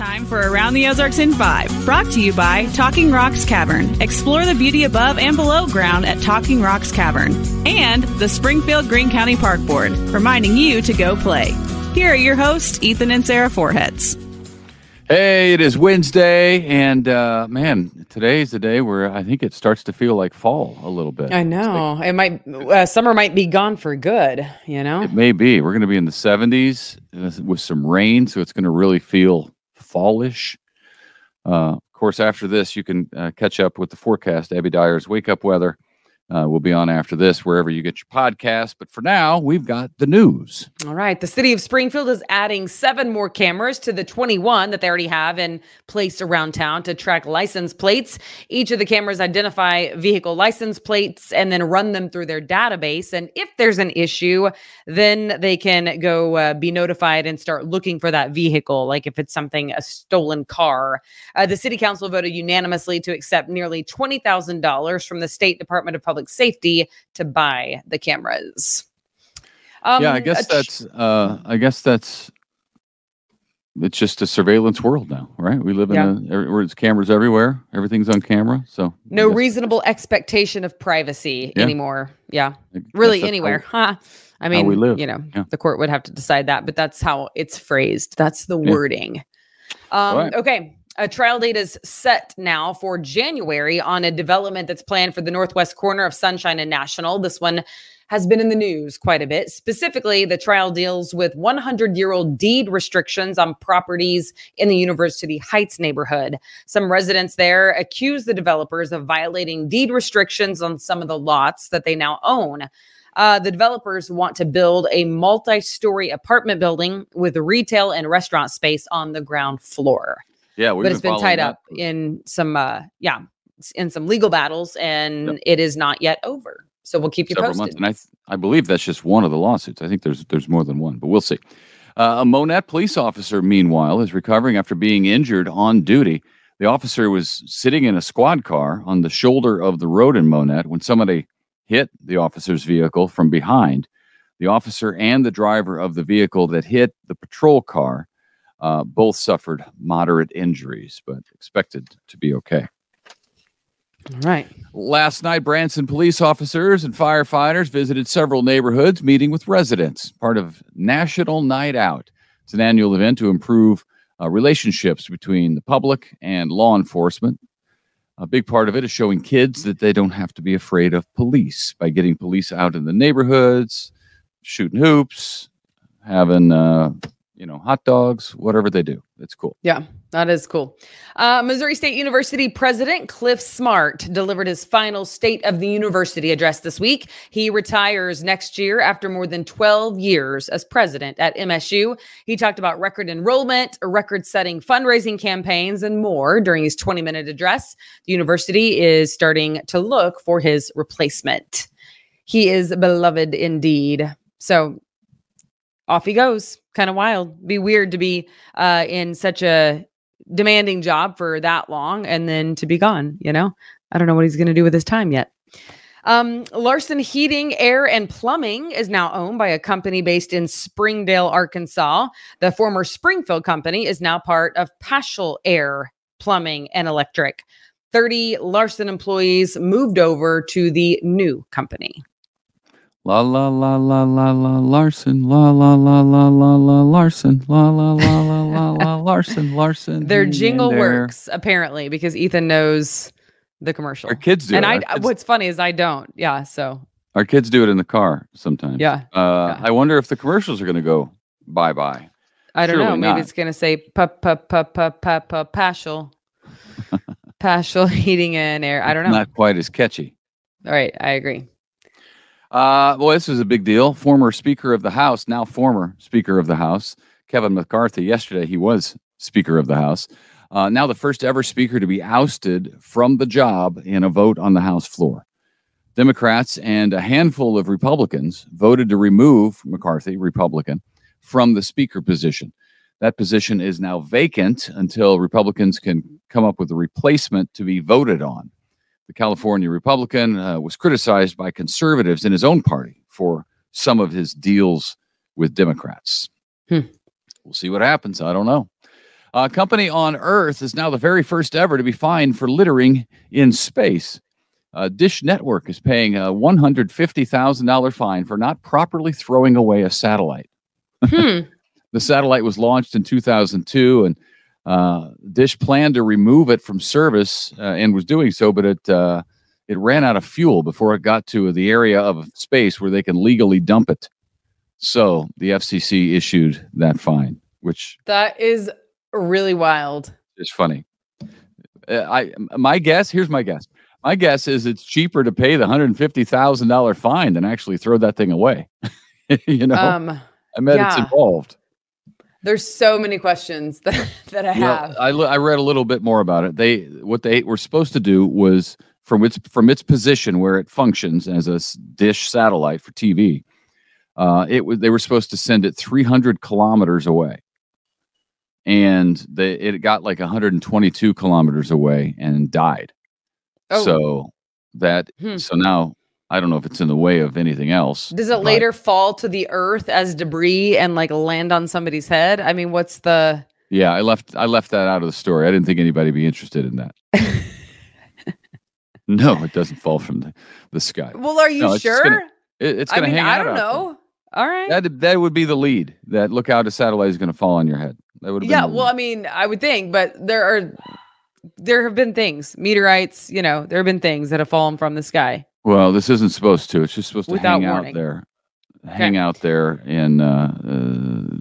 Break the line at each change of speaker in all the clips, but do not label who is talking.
time for Around the Ozarks in 5, brought to you by Talking Rocks Cavern. Explore the beauty above and below ground at Talking Rocks Cavern. And the Springfield Greene County Park Board, reminding you to go play. Here are your hosts, Ethan and Sarah Forhetz.
Hey, it is Wednesday, and uh, man, today is the day where I think it starts to feel like fall a little bit.
I know like, it might uh, summer might be gone for good. You know,
it may be. We're going to be in the 70s with some rain, so it's going to really feel fallish. Uh, of course, after this, you can uh, catch up with the forecast. Abby Dyer's wake up weather uh, we'll be on after this, wherever you get your podcast. But for now, we've got the news.
All right. The city of Springfield is adding seven more cameras to the 21 that they already have in place around town to track license plates. Each of the cameras identify vehicle license plates and then run them through their database. And if there's an issue, then they can go uh, be notified and start looking for that vehicle, like if it's something, a stolen car. Uh, the city council voted unanimously to accept nearly $20,000 from the State Department of Public public safety to buy the cameras.
Um, yeah, I guess that's. Uh, I guess that's. It's just a surveillance world now, right? We live in yeah. a where it's cameras everywhere. Everything's on camera, so
no reasonable expectation of privacy yeah. anymore. Yeah, really anywhere. How, huh? I mean, we live. you know, yeah. the court would have to decide that, but that's how it's phrased. That's the wording. Um, right. Okay, a trial date is set now for January on a development that's planned for the northwest corner of Sunshine and National. This one has been in the news quite a bit. Specifically, the trial deals with 100 year old deed restrictions on properties in the University Heights neighborhood. Some residents there accuse the developers of violating deed restrictions on some of the lots that they now own. Uh, the developers want to build a multi story apartment building with retail and restaurant space on the ground floor.
Yeah,
but it's been tied that. up in some, uh, yeah, in some legal battles, and yep. it is not yet over. So we'll keep you Several posted.
Months. And I, I believe that's just one of the lawsuits. I think there's there's more than one, but we'll see. Uh, a Monett police officer, meanwhile, is recovering after being injured on duty. The officer was sitting in a squad car on the shoulder of the road in Monett when somebody hit the officer's vehicle from behind. The officer and the driver of the vehicle that hit the patrol car uh, both suffered moderate injuries, but expected to be okay.
All right.
Last night, Branson police officers and firefighters visited several neighborhoods, meeting with residents, part of National Night Out. It's an annual event to improve uh, relationships between the public and law enforcement. A big part of it is showing kids that they don't have to be afraid of police by getting police out in the neighborhoods, shooting hoops, having uh, you know, hot dogs, whatever they do. It's cool.
Yeah, that is cool. Uh, Missouri State University President Cliff Smart delivered his final State of the University address this week. He retires next year after more than 12 years as president at MSU. He talked about record enrollment, record setting fundraising campaigns, and more during his 20 minute address. The university is starting to look for his replacement. He is beloved indeed. So off he goes. Kind of wild. Be weird to be uh, in such a demanding job for that long and then to be gone. You know, I don't know what he's going to do with his time yet. Um, Larson Heating, Air, and Plumbing is now owned by a company based in Springdale, Arkansas. The former Springfield company is now part of Paschal Air, Plumbing, and Electric. 30 Larson employees moved over to the new company.
La la la la la la Larson. La la la la la la Larson. La la la la la la Larson. Larson.
Their jingle works apparently because Ethan knows the commercial.
Our kids do.
And
it.
I, what's funny is I don't. Yeah. So
our kids do it in the car sometimes.
Yeah.
Uh, yeah. I wonder if the commercials are going to go bye bye.
I don't Surely know. Maybe not. it's going to say pa pa pa pa pa pa Paschal. Paschal heating and air. I don't know.
Not quite as catchy.
All right. I agree.
Uh, well, this is a big deal. Former Speaker of the House, now former Speaker of the House, Kevin McCarthy. Yesterday, he was Speaker of the House. Uh, now, the first ever Speaker to be ousted from the job in a vote on the House floor. Democrats and a handful of Republicans voted to remove McCarthy, Republican, from the Speaker position. That position is now vacant until Republicans can come up with a replacement to be voted on the California Republican, uh, was criticized by conservatives in his own party for some of his deals with Democrats. Hmm. We'll see what happens. I don't know. A company on Earth is now the very first ever to be fined for littering in space. Uh, Dish Network is paying a $150,000 fine for not properly throwing away a satellite.
Hmm.
The satellite was launched in 2002, and uh, Dish planned to remove it from service uh, and was doing so, but it uh, it ran out of fuel before it got to the area of space where they can legally dump it. So the FCC issued that fine, which
That is really wild.
It's funny. Uh, I my guess here's my guess. My guess is it's cheaper to pay the hundred fifty thousand dollar fine than actually throw that thing away. you know,
Um,
I bet it's involved.
There's so many questions that, that I
Well,
have.
I, lo- I read a little bit more about it. They what they were supposed to do was from its from its position where it functions as a dish satellite for TV. Uh, it was they were supposed to send it 300 kilometers away, and they it got like 122 kilometers away and died.
Oh.
So that
Hmm.
so now I don't know if it's in the way of anything else.
Does it
but-
later fall to the earth as debris and like land on somebody's head? I mean, what's the
Yeah, I left I left that out of the story. I didn't think anybody would be interested in that. no, it doesn't fall from the, the sky.
Well, are you
No, it's
sure?
gonna It, it's
I
going to
mean,
hang
I
out.
don't
out
know. All right.
That that would be the lead. That look out, a satellite is going to fall on your head. That would.
yeah, well, I mean, I would think, but there are there have been things, meteorites, you know, there have been things that have fallen from the sky.
Well, this isn't supposed to. It's just supposed to
Without
hang
warning.
out there, hang out there in uh, uh,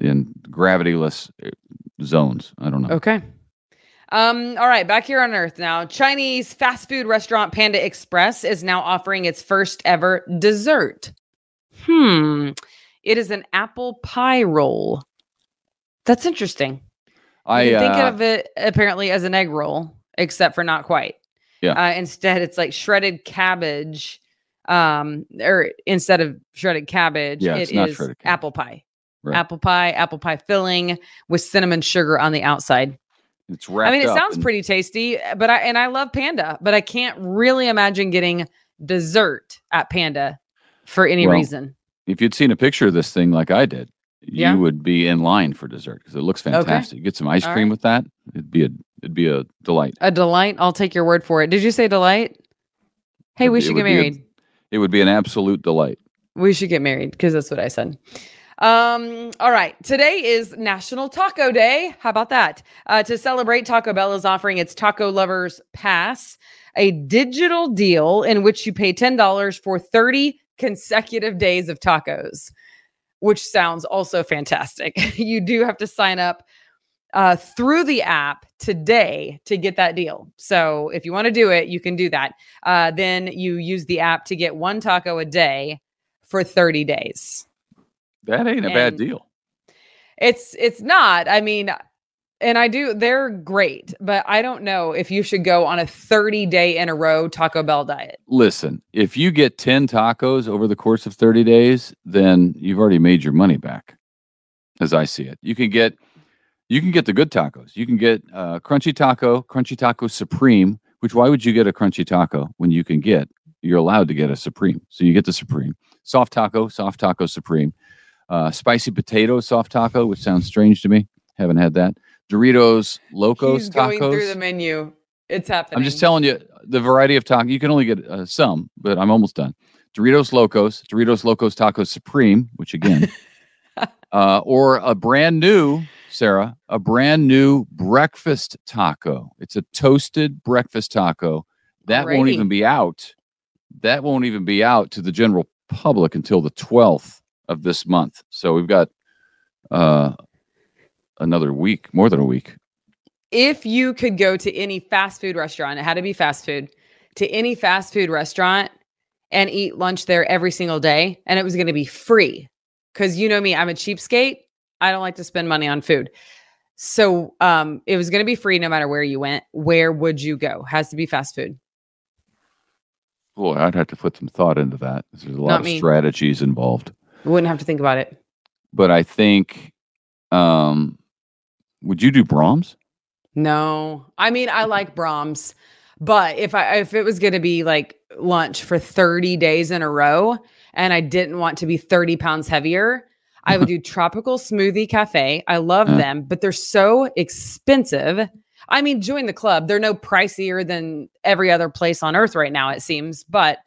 in gravityless uh, zones. I don't know.
Okay. Um, all right, back here on Earth now. Chinese fast food restaurant Panda Express is now offering its first ever dessert. Hmm. It is an apple pie roll. That's interesting.
I
you can think
uh,
of it apparently as an egg roll, except for not quite.
Yeah.
Uh, instead, it's like shredded cabbage. Um, or instead of shredded cabbage,
Yeah, not
is
cabbage.
apple pie.
Right.
Apple pie, apple pie filling with cinnamon sugar on the outside.
it's wrapped
I mean, it sounds
in-
pretty tasty, but I and I love Panda, but I can't really imagine getting dessert at Panda for any
Well,
reason.
If you'd seen a picture of this thing like I did,
Yeah.
you would be in line for dessert because it looks fantastic. You get some ice
All
cream
right.
with that. It'd be a it'd be a delight.
A delight. I'll take your word for it. Did you say delight? Hey,
It-
we
it
should get
be a-
married.
It would be an absolute delight.
We should get married because that's what I said. Um, all right. Today is National Taco Day. How about that? Uh, to celebrate, Taco Bell is offering its Taco Lovers Pass, a digital deal in which you pay $10 for 30 consecutive days of tacos, which sounds also fantastic. you do have to sign up uh, through the app today to get that deal. So if you want to do it, you can do that. Uh, then you use the app to get one taco a day for 30 days.
That ain't a bad deal.
It's it's not. I mean, and I do they're great, but I don't know if you should go on a 30 day in a row Taco Bell diet.
Listen, if you get 10 tacos over the course of 30 days, then you've already made your money back. As I see it. You can get you can get the good tacos. You can get uh, crunchy taco, crunchy taco supreme, which why would you get a crunchy taco when you can get you're allowed to get a supreme. So you get the supreme. Soft taco, soft taco supreme. Uh, spicy potato soft taco, which sounds strange to me. Haven't had that. Doritos Locos
He's
tacos.
going through the menu. It's happening.
I'm just telling you the variety of taco. You can only get uh, some, but I'm almost done. Doritos Locos, Doritos Locos Taco Supreme, which again, uh, or a brand new, Sarah, a brand new breakfast taco. It's a toasted breakfast taco. That won't even be out. That won't even be out to the general public until the 12th of this month. So we've got uh, another week, more than a week.
if you could go to any fast food restaurant, it had to be fast food, to any fast food restaurant and eat lunch there every single day, and it was going to be free. Because you know me, I'm a cheapskate. I don't like to spend money on food. So um, it was going to be free no matter where you went. Where would you go? Has to be fast food.
Boy, I'd have to put some thought into that. There's a lot
Not
of
me.
strategies involved.
Wouldn't have to think about it.
But I think, um, would you do Braum's?
No, I mean I like Braum's, but if I if it was going to be like lunch for 30 days in a row and I didn't want to be 30 pounds heavier, I would do Tropical Smoothie Cafe. I love
Uh.
them, but they're so expensive. I mean, join the club. They're no pricier than every other place on earth right now, it seems. But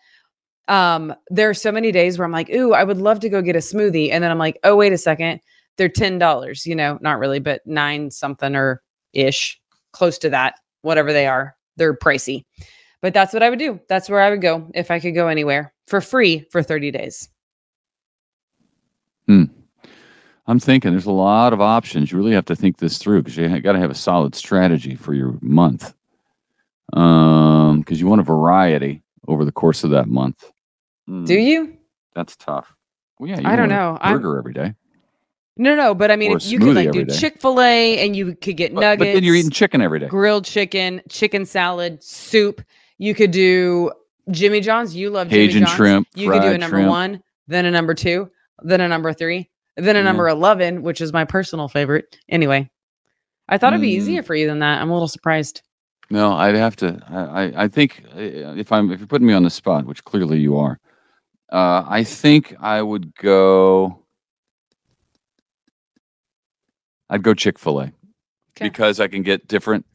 um, there are so many days where I'm like, ooh, I would love to go get a smoothie. And then I'm like, oh, wait a second. They're $10, you know, not really, but nine something or ish, close to that, whatever they are. They're pricey. But that's what I would do. That's where I would go if I could go anywhere for free for 30 days.
I'm thinking there's a lot of options. You really have to think this through because you got to have a solid strategy for your month. Um, because you want a variety over the course of that month.
Do
Mm,
you?
That's tough. Well, yeah, you
I don't
want a
know. I'm-
Burger every day,
No, no, but I mean, if you could like do. Chick fil A and you could get
but,
nuggets,
but then you're eating chicken every day.
grilled chicken, chicken salad, soup. You could do Jimmy John's. You love Jimmy
Cajun
John's.
shrimp,
You could do a number
shrimp.
one, then a number two, then a number three, then a
Yeah.
number 11, which is my personal favorite. Anyway, I thought it'd be
Mm.
easier for you than that. I'm a little surprised.
No, I'd have to. I, I- I think uh, if I'm if you're putting me on the spot, which clearly you are, uh, I think I would go. I'd go Chick Fil A
Okay.
because I can get different.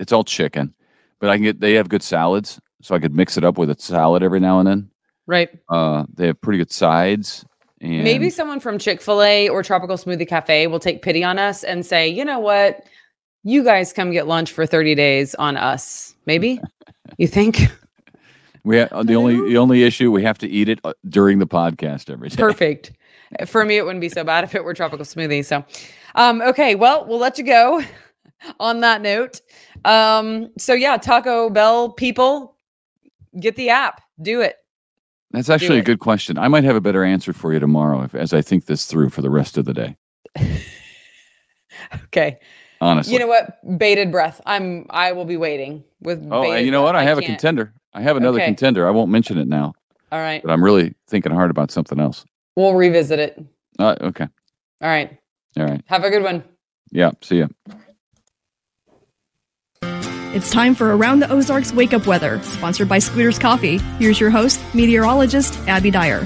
It's all chicken, but I can get. They have good salads, so I could mix it up with a salad every now and then.
Right.
Uh, they have pretty good sides. And
Maybe someone from Chick fil A or Tropical Smoothie Cafe will take pity on us and say, you know what? You guys come get lunch for 30 days on us. Maybe? you think?
we ha- the only the only issue we have to eat it uh, during the podcast every day.
Perfect. For me, it wouldn't be so bad if it were tropical smoothie. So, um, okay, well, we'll let you go on that note. Um, so yeah, Taco Bell people, get the app, do it.
That's actually a
it.
good question. I might have a better answer for you tomorrow if, as I think this through for the rest of the day.
Okay.
Honestly.
You know what? Bated breath. I'm. I will be waiting with.
oh, and you know what? I have a contender. I have another
Okay.
contender. I won't mention it now,
All right,
but I'm really thinking hard about something else.
we'll revisit it.
Uh, okay.
All right.
All right.
Have a good one.
Yeah. See ya.
It's time for Around the Ozarks Wake Up Weather, sponsored by Scooters Coffee. Here's your host, meteorologist Abby Dyer.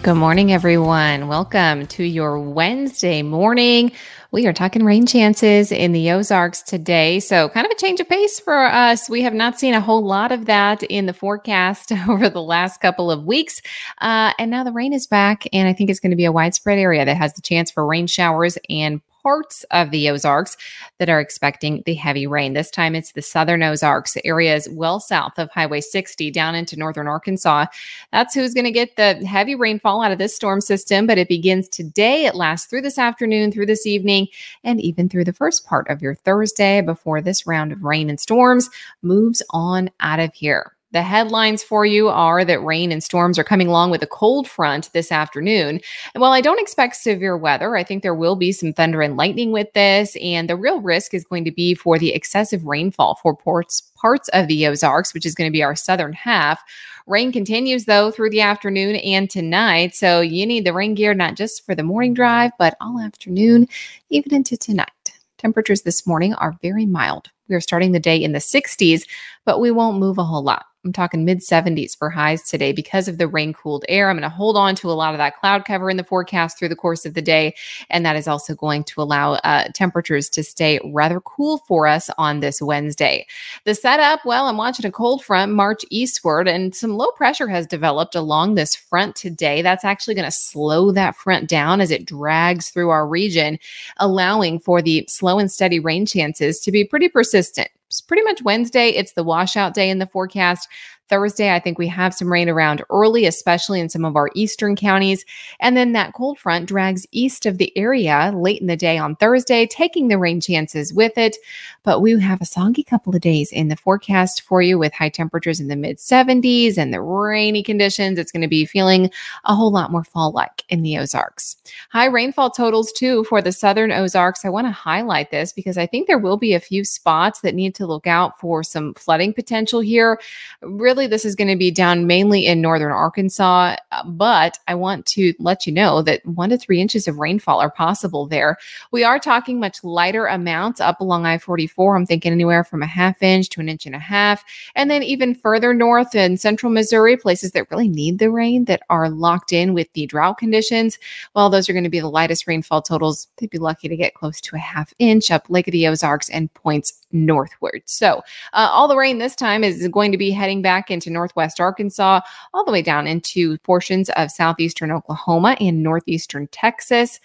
Good morning, everyone. Welcome to your Wednesday morning. We are talking rain chances in the Ozarks today. So, kind of a change of pace for us. We have not seen a whole lot of that in the forecast over the last couple of weeks. Uh, and now the rain is back, and I think it's going to be a widespread area that has the chance for rain showers and parts of the Ozarks that are expecting the heavy rain. This time it's the southern Ozarks areas well south of Highway 60 down into northern Arkansas. That's who's going to get the heavy rainfall out of this storm system, but it begins today. It lasts through this afternoon, through this evening, and even through the first part of your Thursday before this round of rain and storms moves on out of here. The headlines for you are that rain and storms are coming along with a cold front this afternoon. And while I don't expect severe weather, I think there will be some thunder and lightning with this. And the real risk is going to be for the excessive rainfall for parts, parts of the Ozarks, which is going to be our southern half. Rain continues though through the afternoon and tonight. So you need the rain gear not just for the morning drive, but all afternoon, even into tonight. Temperatures this morning are very mild. We are starting the day in the 60s, but we won't move a whole lot. I'm talking mid 70s for highs today because of the rain cooled air. I'm going to hold on to a lot of that cloud cover in the forecast through the course of the day. And that is also going to allow uh, temperatures to stay rather cool for us on this Wednesday. The setup, well, I'm watching a cold front march eastward, and some low pressure has developed along this front today. That's actually going to slow that front down as it drags through our region, allowing for the slow and steady rain chances to be pretty persistent. Pretty much Wednesday. It's the washout day in the forecast. Thursday, I think we have some rain around early, especially in some of our eastern counties. And then that cold front drags east of the area late in the day on Thursday, taking the rain chances with it. But we have a soggy couple of days in the forecast for you with high temperatures in the mid 70s and the rainy conditions. It's going to be feeling a whole lot more fall like in the Ozarks. High rainfall totals, too, for the southern Ozarks. I want to highlight this because I think there will be a few spots that need to look out for some flooding potential here. Really really, this is going to be down mainly in northern Arkansas, uh, but I want to let you know that one to three inches of rainfall are possible there. We are talking much lighter amounts up along I 44. I'm thinking anywhere from a half inch to an inch and a half. And then even further north in central Missouri, places that really need the rain that are locked in with the drought conditions. Well, those are going to be the lightest rainfall totals. They'd be lucky to get close to a half inch up Lake of the Ozarks and points northward. So, uh, all the rain this time is going to be heading back into northwest Arkansas, all the way down into portions of southeastern Oklahoma and northeastern Texas.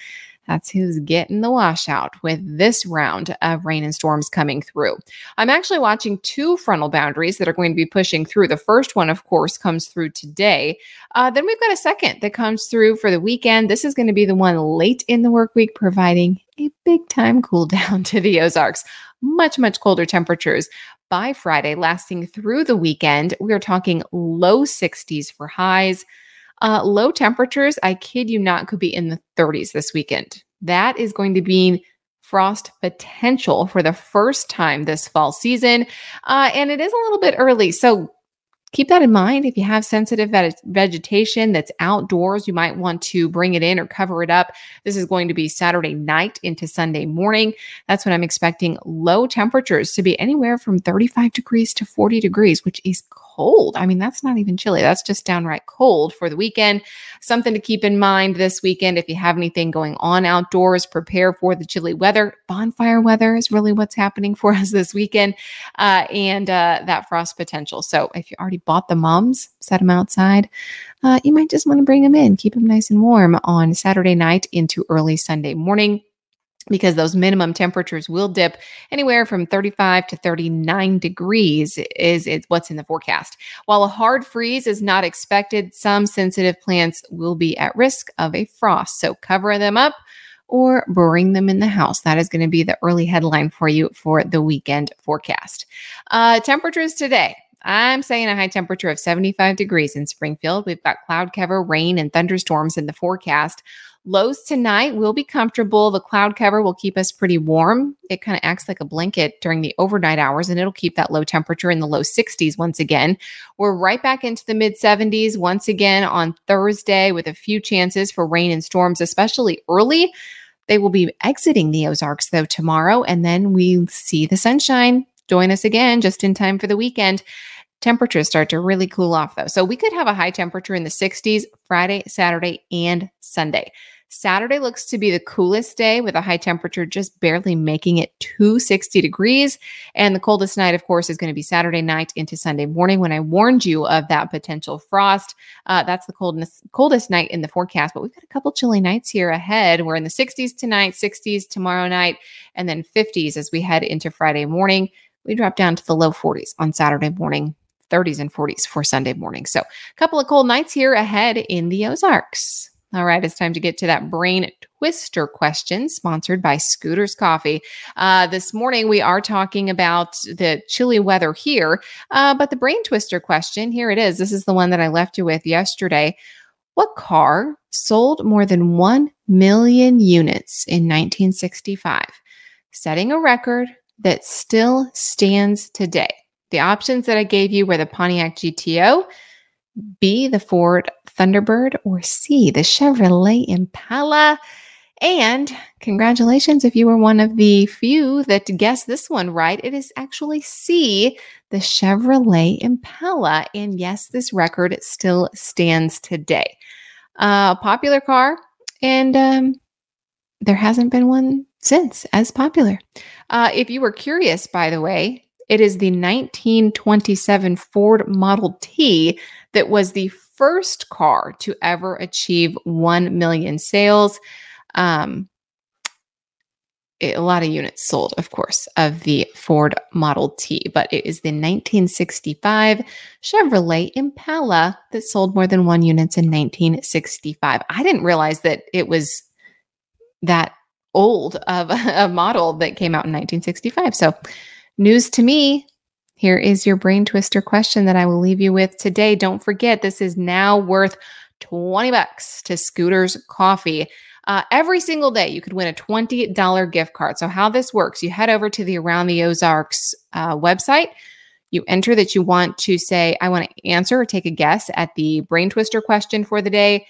That's who's getting the washout with this round of rain and storms coming through. I'm actually watching two frontal boundaries that are going to be pushing through. The first one, of course, comes through today. Uh, then we've got a second that comes through for the weekend. This is going to be the one late in the work week, providing a big time cool down to the Ozarks. Much, much colder temperatures by Friday, lasting through the weekend. We are talking low 60s for highs. Uh, low temperatures, I kid you not, could be in the 30s this weekend. That is going to be frost potential for the first time this fall season. Uh, and it is a little bit early. So keep that in mind. If you have sensitive vegetation that's outdoors, you might want to bring it in or cover it up. This is going to be Saturday night into Sunday morning. That's when I'm expecting low temperatures to be anywhere from 35 degrees to 40 degrees, which is cold. I mean, that's not even chilly. That's just downright cold for the weekend. Something to keep in mind this weekend if you have anything going on outdoors, prepare for the chilly weather. Bonfire weather is really what's happening for us this weekend uh, and uh, that frost potential. So if you already bought the mums, set them outside. Uh, you might just want to bring them in, keep them nice and warm on Saturday night into early Sunday morning because those minimum temperatures will dip anywhere from 35 to 39 degrees is, what's in the forecast. While a hard freeze is not expected, some sensitive plants will be at risk of a frost. So cover them up or bring them in the house. That is going to be the early headline for you for the weekend forecast. Uh, temperatures today. I'm saying a high temperature of 75 degrees in Springfield. We've got cloud cover, rain, and thunderstorms in the forecast. Lows tonight will be comfortable. The cloud cover will keep us pretty warm. It kind of acts like a blanket during the overnight hours and it'll keep that low temperature in the low 60s once again. We're right back into the mid 70s once again on Thursday with a few chances for rain and storms, especially early. They will be exiting the Ozarks though tomorrow, and then we see the sunshine. Join us again just in time for the weekend temperatures start to really cool off though. So we could have a high temperature in the 60s Friday, Saturday, and Sunday. Saturday looks to be the coolest day with a high temperature just barely making it to 60 degrees. And the coldest night, of course, is going to be Saturday night into Sunday morning when I warned you of that potential frost. Uh, that's the coldest, coldest night in the forecast, but we've got a couple chilly nights here ahead. We're in the 60s tonight, 60s tomorrow night, and then 50s as we head into Friday morning. We drop down to the low 40s on Saturday morning. 30s and 40s for Sunday morning. So, a couple of cold nights here ahead in the Ozarks. All right, it's time to get to that brain twister question sponsored by Scooters Coffee. Uh, this morning, we are talking about the chilly weather here, uh, but the brain twister question here it is. This is the one that I left you with yesterday. What car sold more than 1 million units in 1965, setting a record that still stands today? The options that I gave you were the Pontiac GTO, B, the Ford Thunderbird, or C, the Chevrolet Impala. And congratulations if you were one of the few that guessed this one right. It is actually C, the Chevrolet Impala. And yes, this record still stands today. A uh, popular car, and um, there hasn't been one since as popular. Uh, if you were curious, by the way, it is the 1927 Ford Model T that was the first car to ever achieve 1 million sales. Um, a lot of units sold, of course, of the Ford Model T, but it is the 1965 Chevrolet Impala that sold more than one units in 1965. I didn't realize that it was that old of a model that came out in 1965. So News to me. Here is your brain twister question that I will leave you with today. Don't forget, this is now worth 20 bucks to Scooters Coffee. Uh, every single day, you could win a $20 gift card. So, how this works, you head over to the Around the Ozarks uh, website. You enter that you want to say, I want to answer or take a guess at the brain twister question for the day.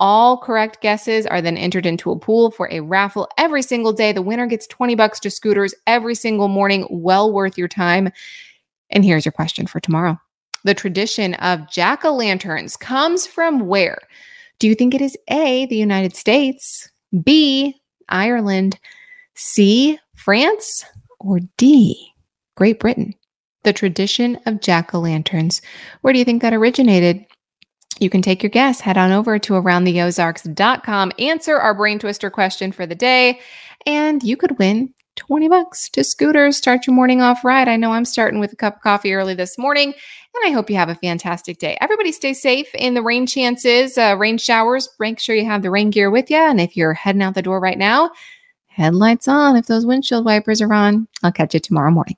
All correct guesses are then entered into a pool for a raffle every single day. The winner gets 20 bucks to scooters every single morning. Well worth your time. And here's your question for tomorrow. The tradition of jack o' lanterns comes from where? Do you think it is A, the United States, B, Ireland, C, France, or D, Great Britain? The tradition of jack o' lanterns. Where do you think that originated? You can take your guess. Head on over to aroundtheozarks.com, answer our brain twister question for the day, and you could win 20 bucks to scooters. Start your morning off right. I know I'm starting with a cup of coffee early this morning, and I hope you have a fantastic day. Everybody stay safe in the rain chances, uh, rain showers. Make sure you have the rain gear with you. And if you're heading out the door right now, headlights on if those windshield wipers are on. I'll catch you tomorrow morning.